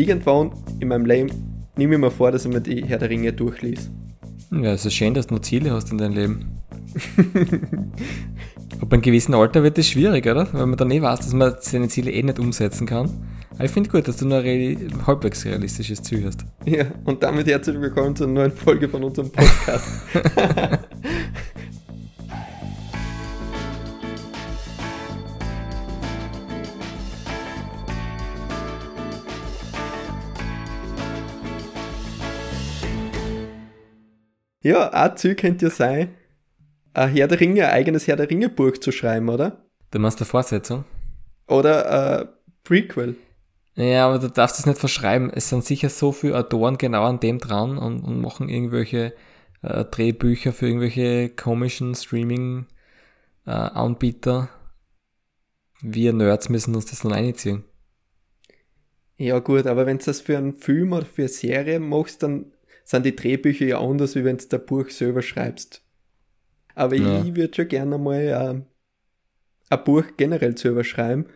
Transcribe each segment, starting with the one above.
irgendwann in meinem Leben nehme ich mir vor, dass ich mir die Herr der Ringe durchlese. Ja, es ist schön, dass du noch Ziele hast in deinem Leben. Ab einem gewissen Alter wird das schwierig, oder? Weil man dann eh weiß, dass man seine Ziele eh nicht umsetzen kann. Aber ich finde gut, dass du nur ein halbwegs realistisches Ziel hast. Ja, und damit herzlich willkommen zur neuen Folge von unserem Podcast. ja, ein Ziel könnte ja sein, ein Herr der Ringe, ein eigenes Herr der Ringe Buch zu schreiben, oder? Du meinst eine Fortsetzung? Oder ein Prequel. Ja, aber du darfst es nicht verschreiben. Es sind sicher so viele Autoren genau an dem dran und, und machen irgendwelche äh, Drehbücher für irgendwelche komischen Streaming-Anbieter. Äh, Wir Nerds müssen uns das dann einziehen. Ja gut, aber wenn du das für einen Film oder für eine Serie machst, dann sind die Drehbücher ja anders, wie wenn du das Buch selber schreibst. Aber ja. ich würde schon gerne mal äh, ein Buch generell selber schreiben.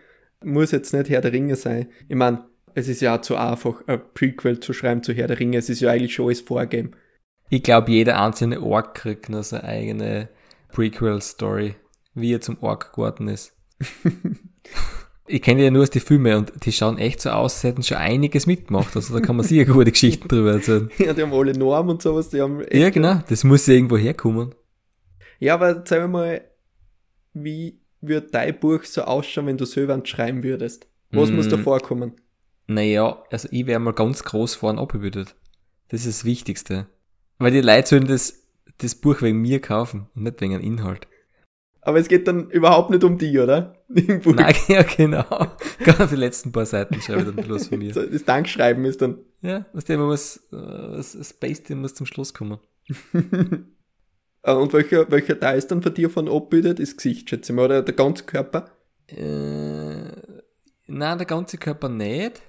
Muss jetzt nicht Herr der Ringe sein. Ich meine, es ist ja auch zu einfach, ein Prequel zu schreiben zu Herr der Ringe. Es ist ja eigentlich schon alles vorgegeben. Ich glaube, jeder einzelne Ork kriegt noch seine eigene Prequel-Story, wie er zum Ork geworden ist. ich kenne ja nur aus die Filme und die schauen echt so aus, als hätten schon einiges mitgemacht. Also da kann man sicher gute Geschichten drüber erzählen. Ja, die haben alle Normen und sowas. Die haben ja, genau. Das muss ja irgendwo herkommen. Ja, aber sag wir mal, wie würde dein Buch so ausschauen, wenn du selber schreiben würdest? Was mm. muss da mm. vorkommen? Naja, also ich wäre mal ganz groß vorn abgebildet. Das ist das Wichtigste. Weil die Leute sollen das, das Buch wegen mir kaufen und nicht wegen einem Inhalt. Aber es geht dann überhaupt nicht um die, oder? Nein, ja, genau. Gerade die letzten paar Seiten schreibe ich dann bloß von mir. Das Dankschreiben ist dann. Ja, was der muss, das, das Base muss zum Schluss kommen. Äh, und welcher, welcher Teil ist dann von dir von abbildet? Ist Gesicht, schätze ich mal, oder der ganze Körper? Äh, nein, der ganze Körper nicht.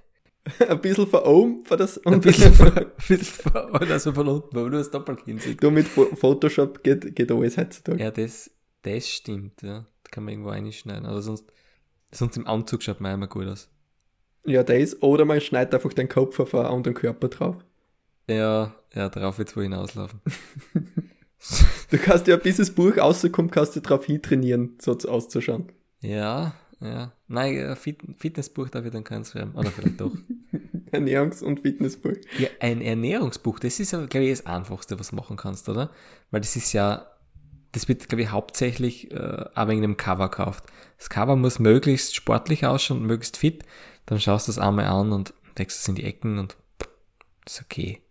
ein bisschen von oben, von das, und ein bisschen von, ein bisschen von, also von unten, weil du das Doppelkinn siehst. Du mit Photoshop geht, geht alles heutzutage. Ja, das, das stimmt, ja. Da kann man irgendwo reinschneiden. Aber sonst, sonst im Anzug schaut man immer gut aus. Ja, das, oder man schneidet einfach den Kopf auf einen anderen Körper drauf. Ja, ja, darauf wird's wohl hinauslaufen. Du kannst ja, bis das Buch rauskommt, kannst du darauf hintrainieren, so auszuschauen. Ja, ja. Nein, Fit Fitnessbuch darf ich dann keins schreiben. Oder vielleicht doch. Ernährungs- und Fitnessbuch. Ja, ein Ernährungsbuch, das ist aber, glaube ich, das Einfachste, was du machen kannst, oder? Weil das ist ja, das wird, glaube ich, hauptsächlich äh, auch wegen dem Cover gekauft. Das Cover muss möglichst sportlich ausschauen und möglichst fit. Dann schaust du es einmal an und deckst es in die Ecken und ist okay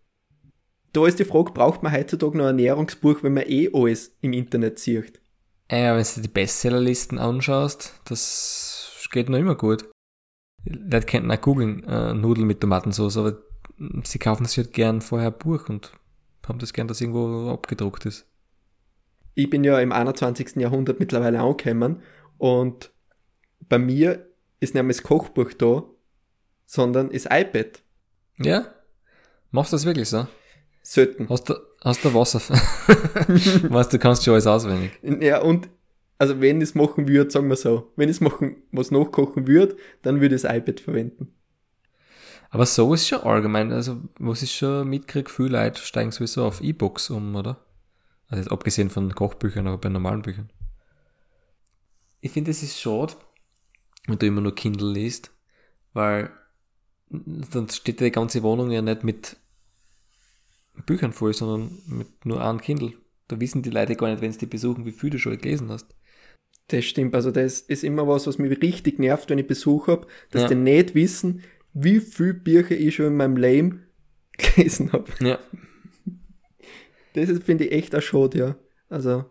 da ist die Frage, braucht man heutzutage noch ein Ernährungsbuch, wenn man eh alles im Internet sieht? Ja, wenn du die Bestsellerlisten anschaust, das geht noch immer gut. Leute könnten auch googeln, äh, Nudeln mit Tomatensauce, aber sie kaufen sich halt gern vorher ein Buch und haben das gern, dass irgendwo abgedruckt ist. Ich bin ja im 21. Jahrhundert mittlerweile angekommen und bei mir ist nicht mehr das Kochbuch da, sondern das iPad. Ja? Machst du das wirklich so? Sollten. Hast du, hast du Wasser? weißt du, kannst schon alles auswendig. Ja, und also wenn ich es machen würde, sagen wir so, wenn ich es machen, was nachkochen würde, dann würde ich das iPad verwenden. Aber so ist schon allgemein, also was ich schon mitkriege, viele Leute steigen sowieso auf E-Books um, oder? Also jetzt abgesehen von Kochbüchern, aber bei normalen Büchern. Ich finde, es ist schade, wenn du immer nur Kindle liest, weil dann steht die ganze Wohnung ja nicht mit Büchern voll, sondern mit nur einem Kindle. Da wissen die Leute gar nicht, wenn sie die besuchen, wie viel du schon gelesen hast. Das stimmt. Also das ist immer was, was mich richtig nervt, wenn ich Besuch habe, dass ja. die nicht wissen, wie viel Bücher ich schon in meinem Leben gelesen habe. Ja. Das finde ich echt Schade, ja. Also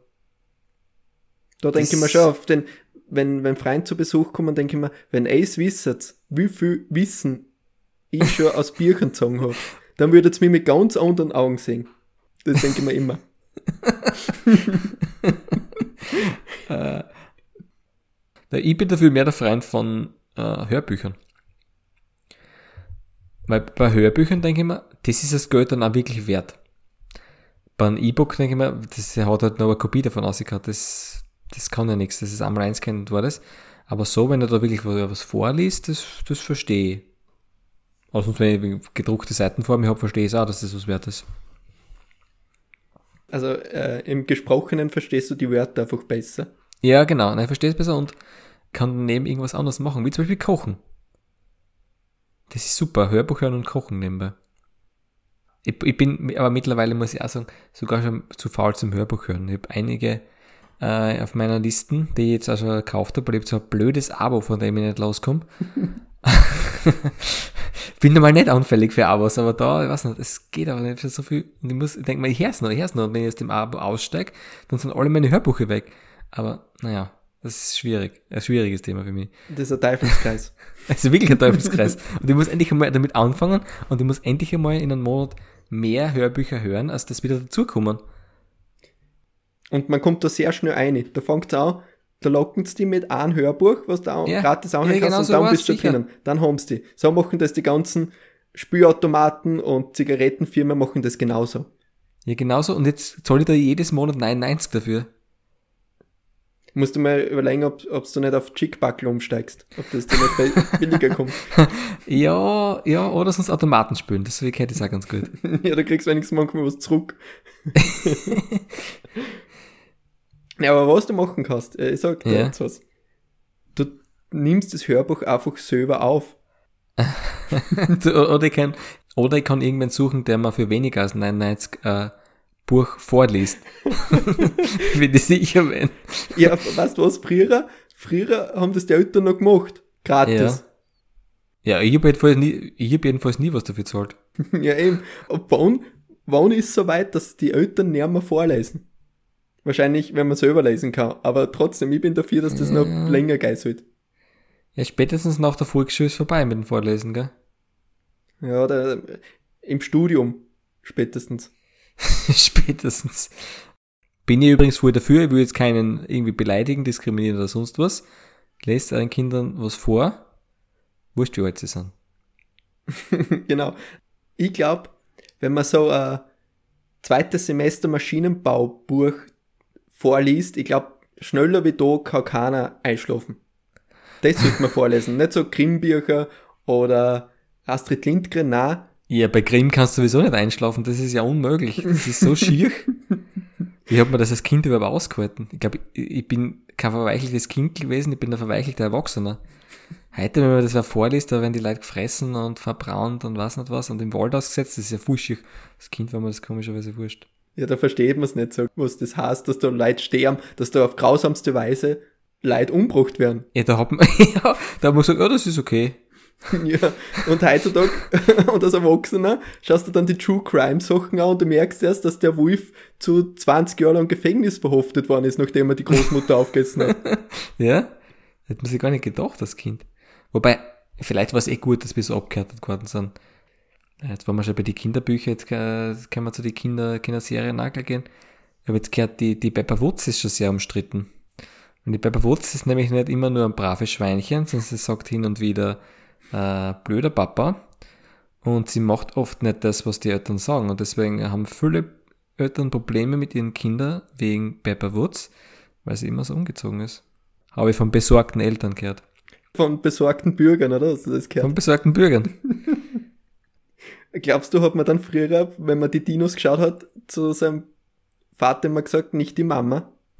da denke ich mir schon auf den, wenn, wenn Freunde zu Besuch kommen, denke ich mir, wenn es wisst, wie viel Wissen ich schon aus Büchern gezogen habe dann würdet ihr mich mit ganz anderen Augen sehen. Das denke ich mir immer. äh, ich bin dafür mehr der Freund von äh, Hörbüchern. Weil bei Hörbüchern denke ich mir, das ist das Geld dann auch wirklich wert. Bei einem E-Book denke ich mir, das hat halt noch eine Kopie davon ausgehauen, das, das kann ja nichts, das ist einmal einscannen und war das. Aber so, wenn er da wirklich was vorliest, das, das verstehe ich. Also wenn ich gedruckte Seiten vor mir habe, verstehe ich auch, dass das was wert ist. Also äh, im Gesprochenen verstehst du die Wörter einfach besser. Ja, genau. Nein, ich verstehe es besser und kann daneben irgendwas anderes machen, wie zum Beispiel kochen. Das ist super, Hörbuch hören und kochen nebenbei. Ich, ich bin, aber mittlerweile muss ich auch sagen, sogar schon zu faul zum Hörbuch hören. Ich habe einige äh, auf meiner Listen, die ich jetzt auch schon gekauft habe, weil ich habe so ein blödes Abo, von dem ich nicht loskomme. bin normal nicht anfällig für Abos, aber da, ich weiß nicht, es geht aber nicht für so viel. Und ich muss, ich denke mal, ich hör's noch, ich hör's noch. Und wenn ich aus dem Abo aussteige, dann sind alle meine Hörbücher weg. Aber, naja, das ist schwierig. Ein schwieriges Thema für mich. Das ist ein Teufelskreis. also wirklich ein Teufelskreis. Und ich muss endlich einmal damit anfangen und ich muss endlich einmal in einem Monat mehr Hörbücher hören, als das wieder dazukommen. Und man kommt da sehr schnell ein. Da fängt es an, da locken sie die mit einem Hörbuch, was du ja, gratis anhören ja, kannst, genau und dann bist du drinnen. Dann haben sie die. So machen das die ganzen Spülautomaten und Zigarettenfirmen machen das genauso. Ja, genauso. Und jetzt zahle ich da jedes Monat 99 dafür. Musst du mal überlegen, ob, ob du nicht auf Chickbuckle umsteigst. Ob das dir nicht billiger kommt. ja, ja, oder sonst Automaten spülen. Das hätte ich auch ganz gut. ja, da kriegst du wenigstens manchmal was zurück. ja, aber was du machen kannst, äh, ich sag dir ja. jetzt was. Du nimmst das Hörbuch einfach selber auf. oder, ich kann, oder ich kann irgendwann suchen, der mal für weniger als 99 äh, Buch vorliest. Wenn ich sicher bin. Ja, weißt du was, früher, früher haben das die Eltern noch gemacht. Gratis. Ja, ja ich habe jedenfalls, nie, hab jedenfalls nie was dafür gezahlt. ja, eben. Und wann, wann ist es so weit, dass die Eltern näher mehr vorlesen? Wahrscheinlich, wenn man selber lesen kann. Aber trotzdem, ich bin dafür, dass das ja. noch länger geißelt. Ja, spätestens nach der Volksschule ist vorbei mit dem Vorlesen, gell? Ja, der, im Studium spätestens. Spätestens. Bin ich übrigens voll dafür, ich will jetzt keinen irgendwie beleidigen, diskriminieren oder sonst was. Lest euren Kindern was vor. Wurscht, wie alt sie sind. genau. Ich glaube, wenn man so ein zweites Semester Maschinenbaubuch vorliest, ich glaube, schneller wie da kann keiner einschlafen. Das sollte man vorlesen. Nicht so Krimmbücher oder Astrid Lindgren, nein, ja, bei Grimm kannst du sowieso nicht einschlafen, das ist ja unmöglich. Das ist so schier. Wie hat man das als Kind überhaupt ausgehalten? Ich glaube, ich bin kein verweicheltes Kind gewesen, ich bin ein verweichelter Erwachsener. Heute, wenn man das wer vorliest, da werden die Leute gefressen und verbrannt und was nicht was und im Wald ausgesetzt, das ist ja fuschig. Das Kind war mir das komischerweise wurscht. Ja, da versteht man es nicht so, was das heißt, dass da Leute sterben, dass da auf grausamste Weise Leute umgebracht werden. Ja, da hat man, ja, da hat man gesagt, ja, das ist okay. ja, und heutzutage, und als Erwachsener, schaust du dann die True Crime Sachen an und du merkst erst, dass der Wolf zu 20 Jahren lang Gefängnis verhaftet worden ist, nachdem er die Großmutter aufgegessen hat. Ja, hätte man sich gar nicht gedacht, das Kind. Wobei, vielleicht war es eh gut, dass wir so abgehärtet geworden sind. Jetzt waren wir schon bei den Kinderbüchern, jetzt können wir zu den Kinder, Kinderserien nachgehen. Ich habe jetzt gehört, die, die Pepper Woods ist schon sehr umstritten. Und die Pepper Woods ist nämlich nicht immer nur ein braves Schweinchen, sondern sie sagt hin und wieder, äh, blöder Papa und sie macht oft nicht das, was die Eltern sagen. Und deswegen haben viele Eltern Probleme mit ihren Kindern wegen Pepper Woods, weil sie immer so umgezogen ist. Habe ich von besorgten Eltern gehört. Von besorgten Bürgern, oder? Hast du das gehört? Von besorgten Bürgern. Glaubst du, hat man dann früher, wenn man die Dinos geschaut hat, zu seinem Vater immer gesagt, nicht die Mama?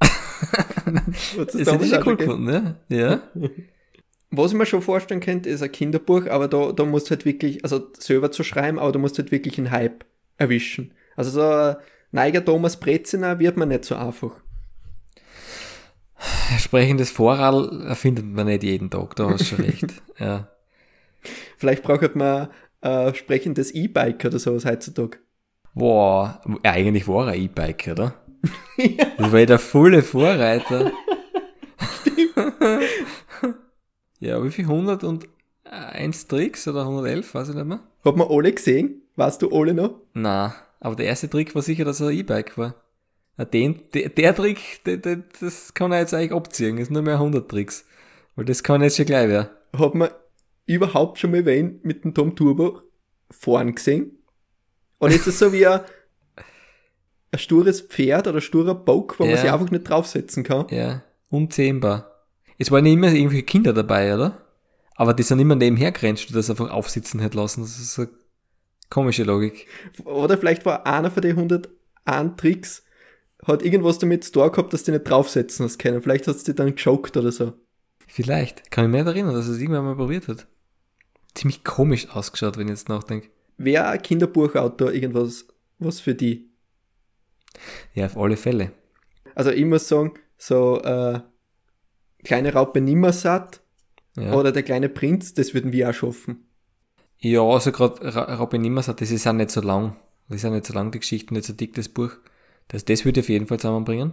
das ist ja cool gefunden, ne? Ja. Was ich mir schon vorstellen könnte, ist ein Kinderbuch, aber da, da musst du halt wirklich, also selber zu schreiben, aber da musst du halt wirklich einen Hype erwischen. Also so ein Neiger Thomas Breziner wird man nicht so einfach. Sprechendes Vorrat erfindet man nicht jeden Tag, da hast du schon recht. ja. Vielleicht braucht man ein sprechendes E-Bike oder sowas heutzutage. Boah, eigentlich war er E-Bike, oder? ja. Das war ja der volle Vorreiter. Ja, wie viel? 101 Tricks oder 111, weiß ich nicht mehr. Hat man alle gesehen? Weißt du alle noch? Na, aber der erste Trick war sicher, dass er ein E-Bike war. Den, der, der Trick, der, der, das kann er jetzt eigentlich abziehen. Das ist nur mehr 100 Tricks. Weil das kann jetzt schon gleich werden. Hat man überhaupt schon mal wen mit dem Tom Turbo fahren gesehen? Oder ist das so wie ein, ein stures Pferd oder ein sturer Bock, wo ja. man sich einfach nicht draufsetzen kann? Ja, unzähmbar. Es waren immer irgendwelche Kinder dabei, oder? Aber die sind immer nebenher du das einfach aufsitzen hätte lassen. Das ist eine komische Logik. Oder vielleicht war einer von den 101 Tricks, hat irgendwas damit zu tun gehabt, dass die nicht draufsetzen hast können. Vielleicht hat es die dann gejoked oder so. Vielleicht. Kann ich mich nicht erinnern, dass es irgendwann mal probiert hat. Ziemlich komisch ausgeschaut, wenn ich jetzt nachdenke. Wäre ein Kinderbuchautor irgendwas was für die? Ja, auf alle Fälle. Also ich muss sagen, so äh, kleine Raupe Nimmersatt ja. oder der kleine Prinz, das würden wir auch schaffen. Ja, also gerade Raupe Nimmersatt, das ist auch nicht so lang. Das ist auch nicht so lang, die Geschichte, nicht so dick, das Buch. Das, das würde ich auf jeden Fall zusammenbringen.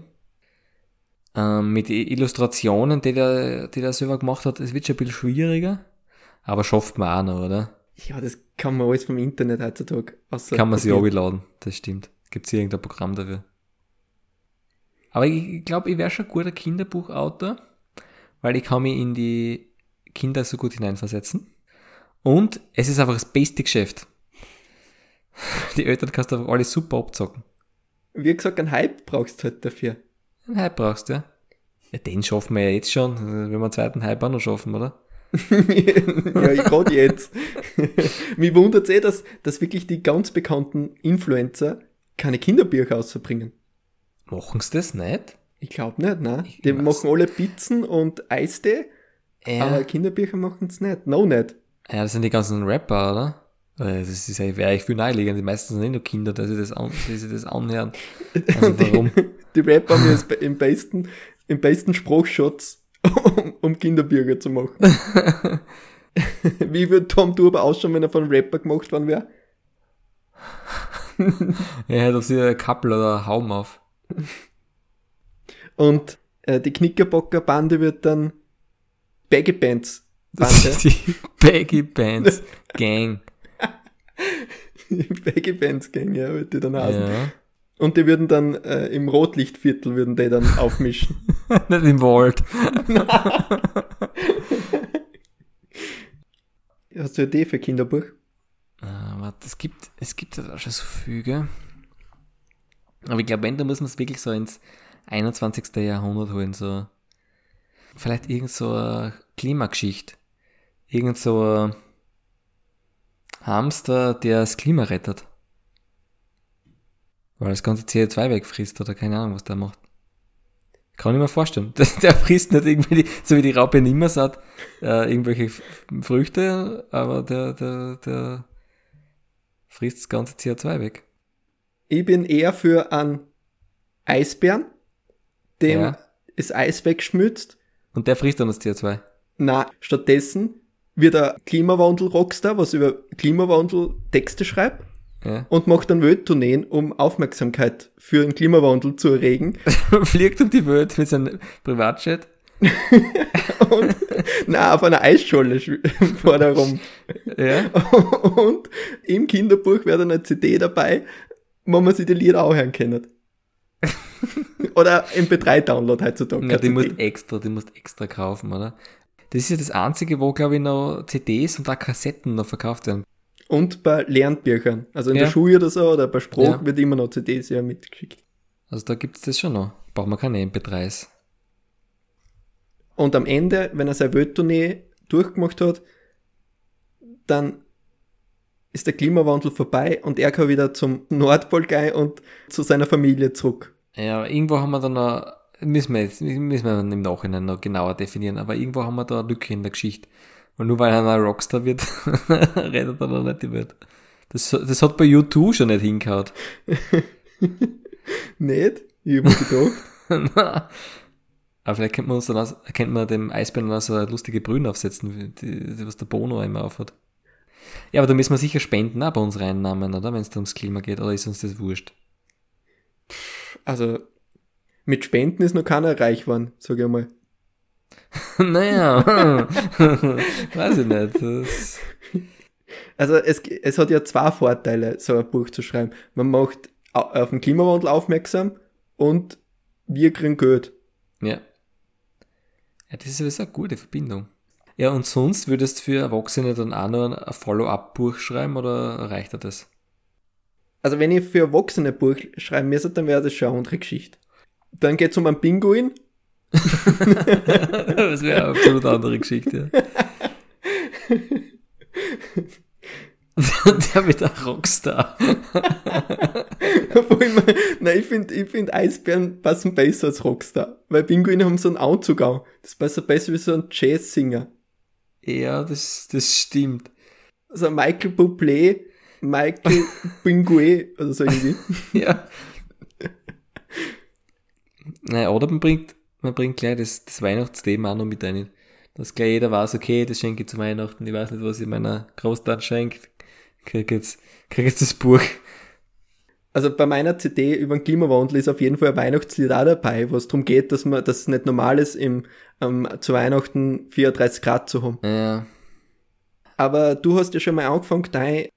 Ähm, mit Illustrationen, die der, die der selber gemacht hat, es wird schon ein bisschen schwieriger, aber schafft man auch noch, oder? Ja, das kann man alles vom Internet heutzutage. Kann man sich auch laden, das stimmt. Gibt es irgendein Programm dafür? Aber ich glaube, ich wäre schon ein guter Kinderbuchautor, weil ich kann mich in die Kinder so gut hineinversetzen. Und es ist einfach das beste Geschäft. Die Eltern kannst du einfach alles super abzocken. Wie gesagt, einen Hype brauchst du halt dafür. Einen Hype brauchst du, ja. Ja, den schaffen wir ja jetzt schon, wenn wir einen zweiten Hype auch noch schaffen, oder? ja, gerade jetzt. Mich wundert es eh, dass, dass wirklich die ganz bekannten Influencer keine Kinderbücher auszubringen. Machen sie das nicht? Ich glaube nicht, nein. Ich die machen alle Pizzen und Eistee, ja. aber Kinderbücher machen es nicht. No, nicht. Ja, das sind die ganzen Rapper, oder? Das ist ja, wäre ich viel naheliegend. Die meisten sind nicht nur Kinder, dass sie das, an, die sie das anhören. Also warum? Die, die Rapper haben jetzt im besten, im besten Spruchschutz, um, um Kinderbürger zu machen. Wie würde Tom Turbo ausschauen, wenn er von Rapper gemacht worden wäre? er hätte auf sie ein Kappel oder Haum auf. Und äh, die Knickerbocker Bande wird dann Baggy Bands Bande. die Baggy Bands Gang. Baggy Bands Gang, ja, wird die dann heißen. Ja. Und die würden dann äh, im Rotlichtviertel würden die dann aufmischen. Nicht im Wald. Hast du eine Idee für Kinderbuch? Äh, warte, es gibt, es gibt ja schon so Füge. Aber ich glaube, wenn, da muss man es wirklich so ins 21. Jahrhundert holen, so. Vielleicht irgend so eine Klimageschichte. Irgend so ein Hamster, der das Klima rettet. Weil das ganze CO2 wegfrisst oder keine Ahnung, was der macht. Kann ich mir vorstellen. Der, frisst nicht irgendwie, die, so wie die Raupe Nimmersatt, äh, irgendwelche Früchte, aber der, der, der frisst das ganze CO2 weg. Ich bin eher für einen Eisbären, dem ja. das Eis wegschmützt. Und der frisst dann das CO2? Na, stattdessen wird er Klimawandel-Rockstar, was über Klimawandel Texte schreibt ja. und macht dann Welttourneen, um Aufmerksamkeit für den Klimawandel zu erregen. Fliegt um die Welt mit seinem Privatjet. und, na, auf einer Eisscholle fährt er rum. Ja. Und im Kinderbuch wäre dann eine CD dabei, wo man sich die Lieder auch hören kann. oder MP3-Download heutzutage. Ja, die musst extra, die musst extra kaufen, oder? Das ist ja das einzige, wo, glaube ich, noch CDs und auch Kassetten noch verkauft werden. Und bei Lernbüchern. Also in ja. der Schule oder so, oder bei Spruch ja. wird immer noch CDs ja mitgeschickt. Also da gibt es das schon noch. Braucht man keine MP3s. Und am Ende, wenn er seine Welttournee durchgemacht hat, dann ist der Klimawandel vorbei und er kann wieder zum Nordpol gehen und zu seiner Familie zurück. Ja, irgendwo haben wir dann noch, müssen wir jetzt, müssen wir im Nachhinein noch genauer definieren, aber irgendwo haben wir da eine Lücke in der Geschichte. Und nur weil einer Rockstar wird, rettet er noch nicht die Welt. Das, das hat bei U2 schon nicht hingehauen. nicht? Ich hab gedacht. Aber vielleicht könnte man uns dann aus, könnte man dem Eisbären dann so lustige Brühen aufsetzen, die, was der Bono immer aufhat. Ja, aber da müssen wir sicher spenden auch bei unseren Einnahmen, oder? Wenn es da ums Klima geht, oder ist uns das wurscht? Also, mit Spenden ist noch keiner reich geworden, sag ich mal. naja, weiß ich nicht. Das also es, es hat ja zwei Vorteile, so ein Buch zu schreiben. Man macht auf den Klimawandel aufmerksam und wir kriegen Geld. Ja. Ja, das ist sowieso eine gute Verbindung. Ja, und sonst würdest du für Erwachsene dann auch noch ein Follow-up-Buch schreiben oder reicht dir das? Also wenn ich für Erwachsene Buch schreiben müsste, dann wäre das schon eine andere Geschichte. Dann geht es um einen Pinguin das wäre eine absolut andere Geschichte. der wird ein Rockstar. Nein, ich finde ich find Eisbären passen besser als Rockstar. Weil Pinguine haben so einen Anzug auch. Das passt besser wie so ein Jazzsinger. Ja, das, das stimmt. Also Michael Bublé, Michael Pinguin oder so irgendwie. ja. Naja, oder man bringt, man bringt gleich das, das Weihnachtsthema auch noch mit rein. Dass gleich jeder weiß, okay, das schenke ich zu Weihnachten, ich weiß nicht, was ich meiner Großtat schenkt, krieg jetzt, krieg jetzt das Buch. Also bei meiner CD über den Klimawandel ist auf jeden Fall ein Weihnachtslied auch dabei, wo es darum geht, dass man, dass es nicht normal ist, im, ähm, zu Weihnachten 34 Grad zu haben. Ja. Aber du hast ja schon mal angefangen, dein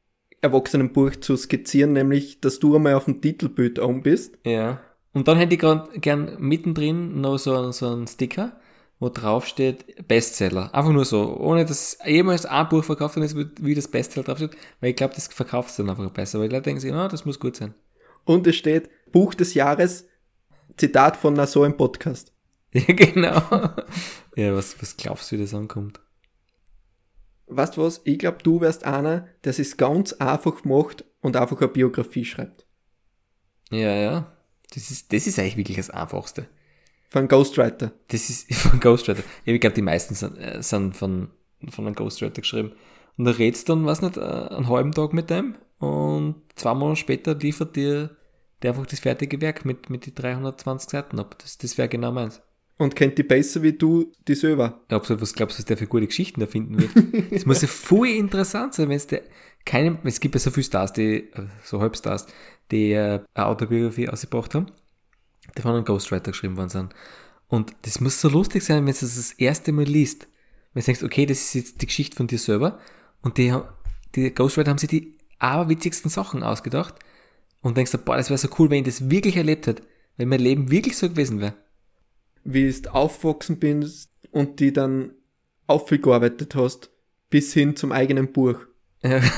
Erwachsenenbuch zu skizzieren, nämlich, dass du einmal auf dem Titelbild oben bist. Ja. Und dann hätte ich gern mittendrin noch so, so einen Sticker, wo drauf steht Bestseller. Einfach nur so, ohne dass jemals ein Buch verkauft ist, wie das Bestseller draufsteht, weil ich glaube, das verkauft es dann einfach besser, weil die Leute denken sich, oh, das muss gut sein. Und es steht Buch des Jahres, Zitat von so einem Podcast. Ja, genau. ja, was, was glaubst du, wie das ankommt? Weißt du was? Ich glaube, du wärst einer, der es ganz einfach macht und einfach eine Biografie schreibt. Ja, ja. Das ist, das ist eigentlich wirklich das Einfachste. Von Ghostwriter. Das ist von Ghostwriter. Ich glaube, die meisten sind, äh, sind von, von einem Ghostwriter geschrieben. Und da redst dann, was nicht, äh, einen halben Tag mit dem und zwei Monate später liefert dir der einfach das fertige Werk mit, mit die 320 Seiten ab. Das, das wäre genau meins. Und kennt die besser wie du die selber. Du, was glaubst du, was der für gute Geschichten erfinden wird? das muss ja voll interessant sein, wenn es der keinem, es gibt ja so viele Stars, die, äh, so Halbstars, die äh, eine Autobiografie ausgebracht haben, die von einem Ghostwriter geschrieben worden sind. Und das muss so lustig sein, wenn du das das erste Mal liest. Wenn du denkst, okay, das ist jetzt die Geschichte von dir selber und die, die Ghostwriter haben sich die aberwitzigsten Sachen ausgedacht und denkst, boah, das wäre so cool, wenn ich das wirklich erlebt hätte, wenn mein Leben wirklich so gewesen wäre. Wie du aufgewachsen bist und die dann aufgearbeitet hast, bis hin zum eigenen Buch. Ja.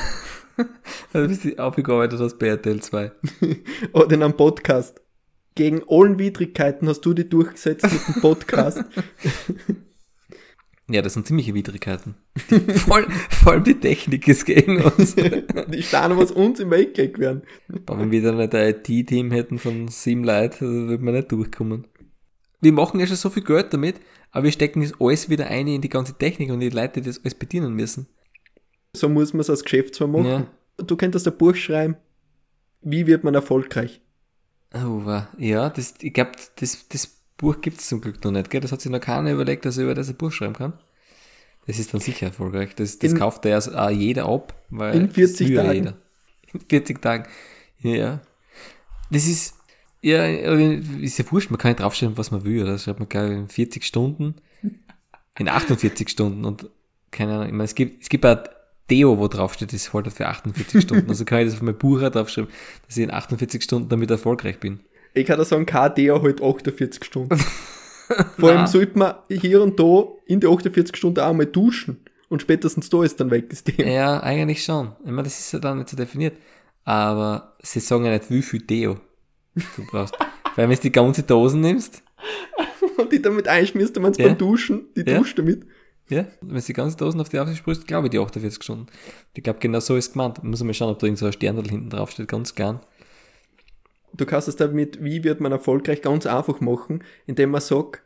Also bist du aufgearbeitet hast bei RTL 2. Oder in einem Podcast. Gegen allen Widrigkeiten hast du die durchgesetzt mit dem Podcast. Ja, das sind ziemliche Widrigkeiten. vor, vor, allem die Technik ist gegen uns. die stehen, was uns im Weg werden. Aber wenn wir dann nicht ein IT-Team hätten von sieben Leuten, dann würde man nicht durchkommen. Wir machen ja schon so viel Geld damit, aber wir stecken das alles wieder ein in die ganze Technik und die Leute, die das alles bedienen müssen. So muss man es als Geschäftsmann machen. Ja. Du könntest ein Buch schreiben, wie wird man erfolgreich? Oh, ja, das, ich glaube, das, das Buch gibt es zum Glück noch nicht, gell? Das hat sich noch keiner überlegt, dass er über das ein Buch schreiben kann. Das ist dann sicher erfolgreich. Das, das in, kauft ja auch jeder ab, weil in 40 Tagen. Jeder. In 40 Tagen. Ja. Das ist, ja, ist ja wurscht, man kann nicht draufstellen, was man will, oder? Das schreibt man gleich in 40 Stunden, in 48 Stunden und keine Ahnung, ich meine, es gibt, es gibt auch Deo, wo draufsteht, das haltet für 48 Stunden. Also kann ich das auf mein Buch draufschreiben, dass ich in 48 Stunden damit erfolgreich bin. Ich kann da sagen, kein Deo halt 48 Stunden. Vor allem sollte man hier und da in die 48 Stunden auch mal duschen. Und spätestens da ist dann weg das Deo. Ja, eigentlich schon. Ich meine, das ist ja dann nicht so definiert. Aber sie sagen ja nicht, wie viel Deo du brauchst. Weil wenn du die ganze Dosen nimmst. und die damit einschmierst, du meinst ja. beim Duschen, die ja. duscht damit. Ja, wenn du die ganze Dosen auf die Aufsicht sprühst, glaube ich die 48 Stunden. Ich glaube, genau so ist gemeint. Muss man mal schauen, ob da irgend so ein Sternl hinten drauf steht, ganz gern. Du kannst es damit, wie wird man erfolgreich, ganz einfach machen, indem man sagt,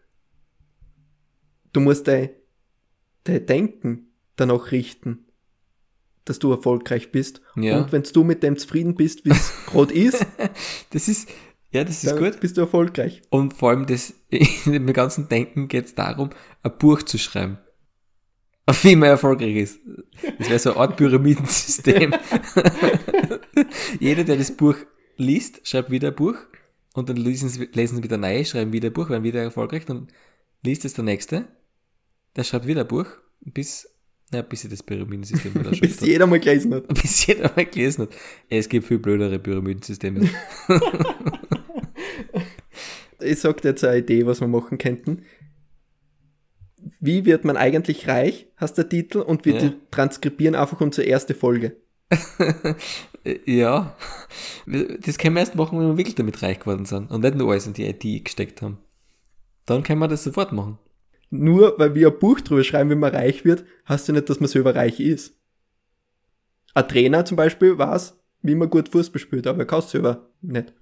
du musst dein, dein Denken danach richten, dass du erfolgreich bist. Ja. Und wenn du mit dem zufrieden bist, wie es gerade ist, das ist, ja, das ist gut. Bist du erfolgreich. Und vor allem das, in dem ganzen Denken geht es darum, ein Buch zu schreiben wie man erfolgreich ist. Das wäre so eine Art Pyramidensystem. Jeder, der das Buch liest, schreibt wieder ein Buch und dann lesen sie, lesen sie wieder neu, schreiben wieder ein Buch, werden wieder erfolgreich, dann liest es der Nächste, der schreibt wieder ein Buch, bis, ja, bis sie das Pyramidensystem wieder schreibt. bis jeder mal gelesen hat. Bis jeder mal gelesen hat. Es gibt viel blödere Pyramidensysteme. ich sag dir jetzt eine Idee, was wir machen könnten wie wird man eigentlich reich, hast der Titel, und wir ja. transkribieren einfach unsere erste Folge. ja, das können wir erst machen, wenn wir wirklich damit reich geworden sind und nicht nur alles in die IT gesteckt haben. Dann können wir das sofort machen. Nur weil wir ein Buch drüber schreiben, wie man reich wird, heißt ja nicht, dass man selber reich ist. Ein Trainer zum Beispiel weiß, wie man gut Fußball spielt, aber er kann es selber nicht.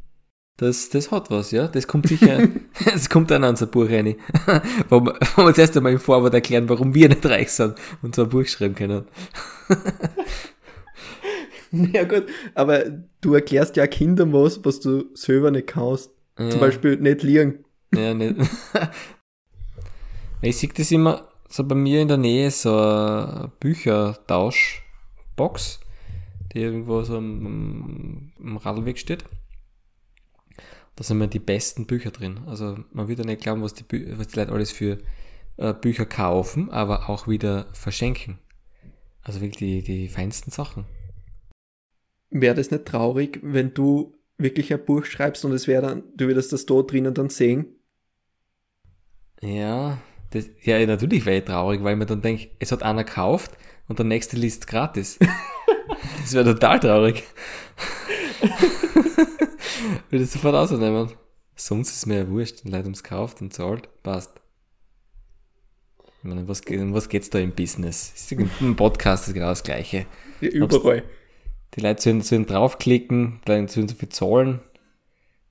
Das, das hat was, ja. Das kommt sicher, das kommt dann an unser Buch rein. wo, wir, wo wir uns erst einmal im Vorwort erklären, warum wir nicht reich sind und so ein Buch schreiben können. ja gut, aber du erklärst ja Kindern was, was du selber nicht kannst. Ja. Zum Beispiel nicht liegen. Ja, nicht. Ich sehe das immer so bei mir in der Nähe, so eine Büchertauschbox, die irgendwo so am, am Radlweg steht. Da sind immer die besten Bücher drin. Also man würde nicht glauben, was die, was die Leute alles für äh, Bücher kaufen, aber auch wieder verschenken. Also wirklich die, die feinsten Sachen. Wäre das nicht traurig, wenn du wirklich ein Buch schreibst und es wäre dann, du würdest das dort drinnen dann sehen? Ja, das, ja, natürlich wäre ich traurig, weil ich mir dann denke, es hat einer gekauft und der nächste liest gratis. das wäre total traurig. Würde ich sofort ausnehmen. Sonst ist es mir ja wurscht, den Leuten ums kauft und zahlt, passt. Ich meine, was, um was geht's da im Business? Im Podcast ist genau das Gleiche. Ja, überall. Die Leute sollen, sollen draufklicken, die Leute sollen so viel zahlen.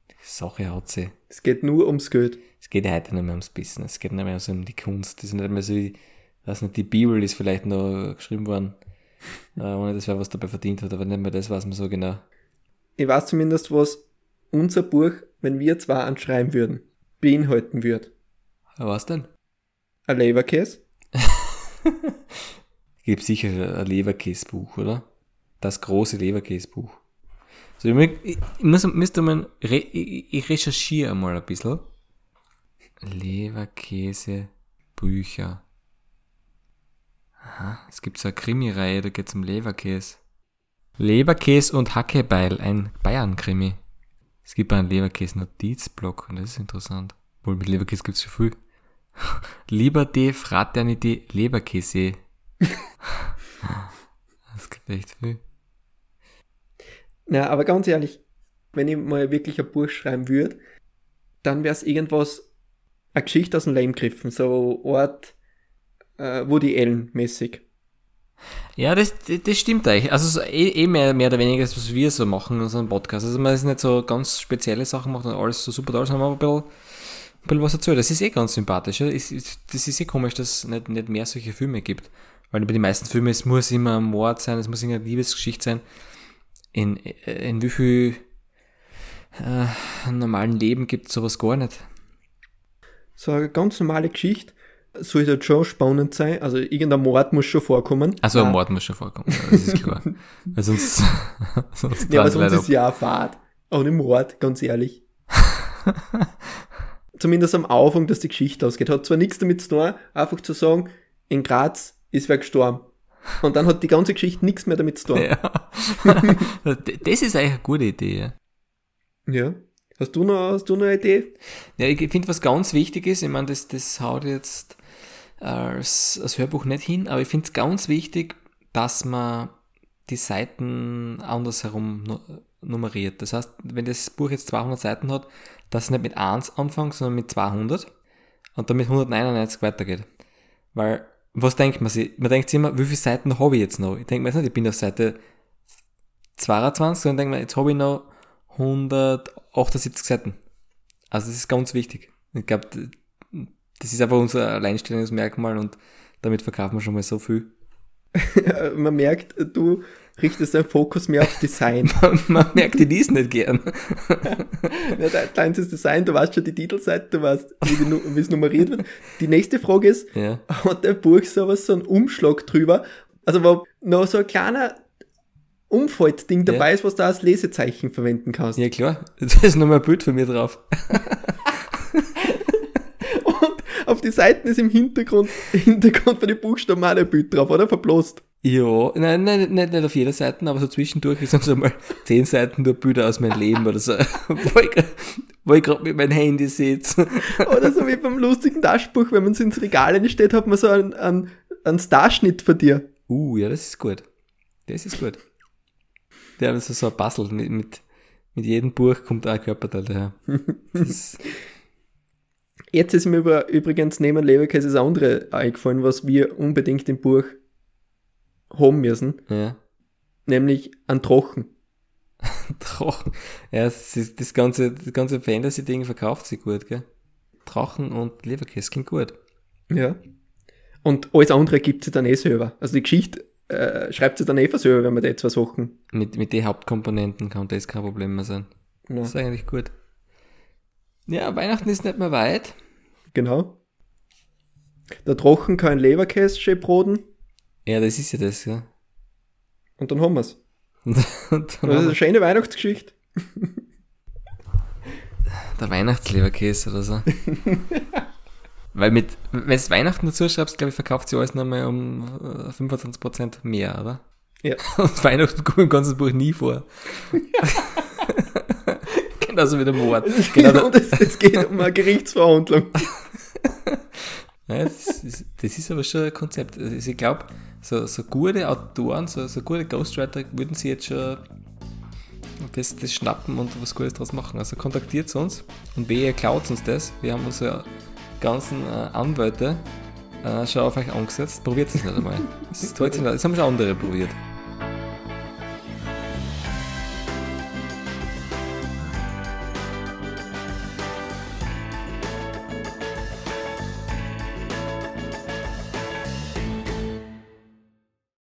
Die Sache hat sie. Es geht nur ums Geld. Es geht ja heute nicht mehr ums Business, es geht nicht mehr so um die Kunst. Das ist nicht mehr so wie, weiß nicht, die Bibel ist vielleicht noch geschrieben worden, äh, ohne dass wer was dabei verdient hat, aber nicht mehr das weiß man so genau. Ich weiß zumindest, was unser Buch, wenn wir zwei anschreiben würden, beinhalten wird. Was denn? Ein Leberkäse? Gibt sicher ein Leberkäsebuch, oder? Das große Leberkäsebuch. Also ich, ich, ich muss, müsste ich, ich recherchiere mal ein bisschen. Leberkäse-Bücher. Aha, es gibt so eine Krimi-Reihe, da geht es um Leberkäse. Leberkäse und Hackebeil, ein Bayern-Krimi. Es gibt einen Leberkäse-Notizblock und das ist interessant. Wohl mit Leberkäse gibt es schon viel. Liberté, Fraternité, Leberkäse. das gibt echt viel. Na, aber ganz ehrlich, wenn ich mal wirklich ein Buch schreiben würde, dann wäre es irgendwas, eine Geschichte aus dem Leim gegriffen, so Ort äh, Woody Allen mäßig. Ja, das, das stimmt eigentlich. Also so eh, eh mehr, mehr oder weniger, was wir so machen in unserem Podcast. Also man ist nicht so ganz spezielle Sachen macht und alles so super toll, sondern ein bisschen, ein bisschen was dazu. Das ist eh ganz sympathisch. Ja? Das ist eh komisch, dass es nicht, nicht mehr solche Filme gibt. Weil bei den meisten Filmen, es muss immer ein Mord sein, es muss immer eine Liebesgeschichte sein. In, in wie viel äh, normalen Leben gibt es sowas gar nicht. So eine ganz normale Geschichte sollte halt schon spannend sein. Also irgendein Mord muss schon vorkommen. Also ein Mord muss schon vorkommen, das ist klar. Weil sonst, sonst ja, aber sonst ist ja eine Fahrt. Ohne Mord, ganz ehrlich. Zumindest am Anfang, dass die Geschichte ausgeht. Hat zwar nichts damit zu tun, einfach zu sagen, in Graz ist wer gestorben. Und dann hat die ganze Geschichte nichts mehr damit zu tun. Ja. das ist eigentlich eine gute Idee. Ja. Hast du noch, hast du noch eine Idee? Ja, ich finde, was ganz wichtig ist, ich meine, das, das haut jetzt als, als Hörbuch nicht hin, aber ich finde es ganz wichtig, dass man die Seiten andersherum nummeriert. Das heißt, wenn das Buch jetzt 200 Seiten hat, dass es nicht mit 1 anfängt, sondern mit 200 und dann mit 199 weitergeht. Weil, was denkt man sich? Man denkt sich immer, wie viele Seiten habe ich jetzt noch? Ich denke mir jetzt nicht, ich bin auf Seite 22, sondern denke mir, jetzt habe ich noch 178 Seiten. Also das ist ganz wichtig. Ich glaube, das ist einfach unser Alleinstellungsmerkmal und damit verkaufen wir schon mal so viel. man merkt, du richtest deinen Fokus mehr auf Design. man, man merkt, die liest nicht gern. ja, deins ist Design, du weißt schon die Titelseite, du weißt, wie es nummeriert wird. Die nächste Frage ist, ja. hat der Buch sowas, so einen Umschlag drüber, also wo noch so ein kleiner Umfaltding dabei ja. ist, was du als Lesezeichen verwenden kannst. Ja klar, da ist nochmal ein Bild von mir drauf. auf die Seiten ist im Hintergrund, Hintergrund von den Buchstaben auch ein Bild drauf, oder? Verblost. Ja, nein, nein, nicht, nicht auf jeder Seite, aber so zwischendurch ist so mal zehn Seiten nur Bilder aus meinem Leben oder so, wo ich, wo ich gerade mit meinem Handy sitze. Oder so wie beim lustigen Taschenbuch, wenn man es ins Regal steht, hat man so einen, einen, einen Starschnitt von dir. Uh, ja, das ist gut. Das ist gut. Der hat so, so ein Puzzle mit, mit, mit jedem Buch kommt auch ein Körperteil daher. Jetzt ist mir übrigens neben Leberkäse das andere eingefallen, was wir unbedingt im Buch haben müssen. Ja. Nämlich ein Trochen. Drachen. Ja, das, ist, das ganze, das ganze Fantasy-Ding verkauft sich gut, gell? Drachen und Leberkäse klingt gut. Ja. Und alles andere gibt sie dann eh selber. Also die Geschichte äh, schreibt sie dann eh selber, wenn man da zwei Sachen. Mit, mit den Hauptkomponenten kann das kein Problem mehr sein. Ja. Das ist eigentlich gut. Ja, Weihnachten ist nicht mehr weit. Genau. Der Drachen kann Leberkäse schön broden. Ja, das ist ja das, ja. Und dann haben wir's. das ist eine schöne Weihnachtsgeschichte. Der Weihnachtsleberkäse oder so. Weil mit, wenn du Weihnachten dazu schreibst, glaube ich, verkauft sie alles nochmal um 25% äh, mehr, oder? Ja. Und Weihnachten kommt im ganzen Buch nie vor. Genauso wie der Mord. Es geht, genau, um, das, es geht um eine Gerichtsverhandlung. Ja, das, ist, das ist aber schon ein Konzept. Also ich glaube, so, so gute Autoren, so, so gute Ghostwriter würden sie jetzt schon das, das schnappen und was Gutes draus machen. Also kontaktiert uns und ihr klaut uns das. Wir haben unsere ganzen äh, Anwälte äh, schon auf euch angesetzt. Probiert es nicht einmal. Das, das haben schon andere probiert.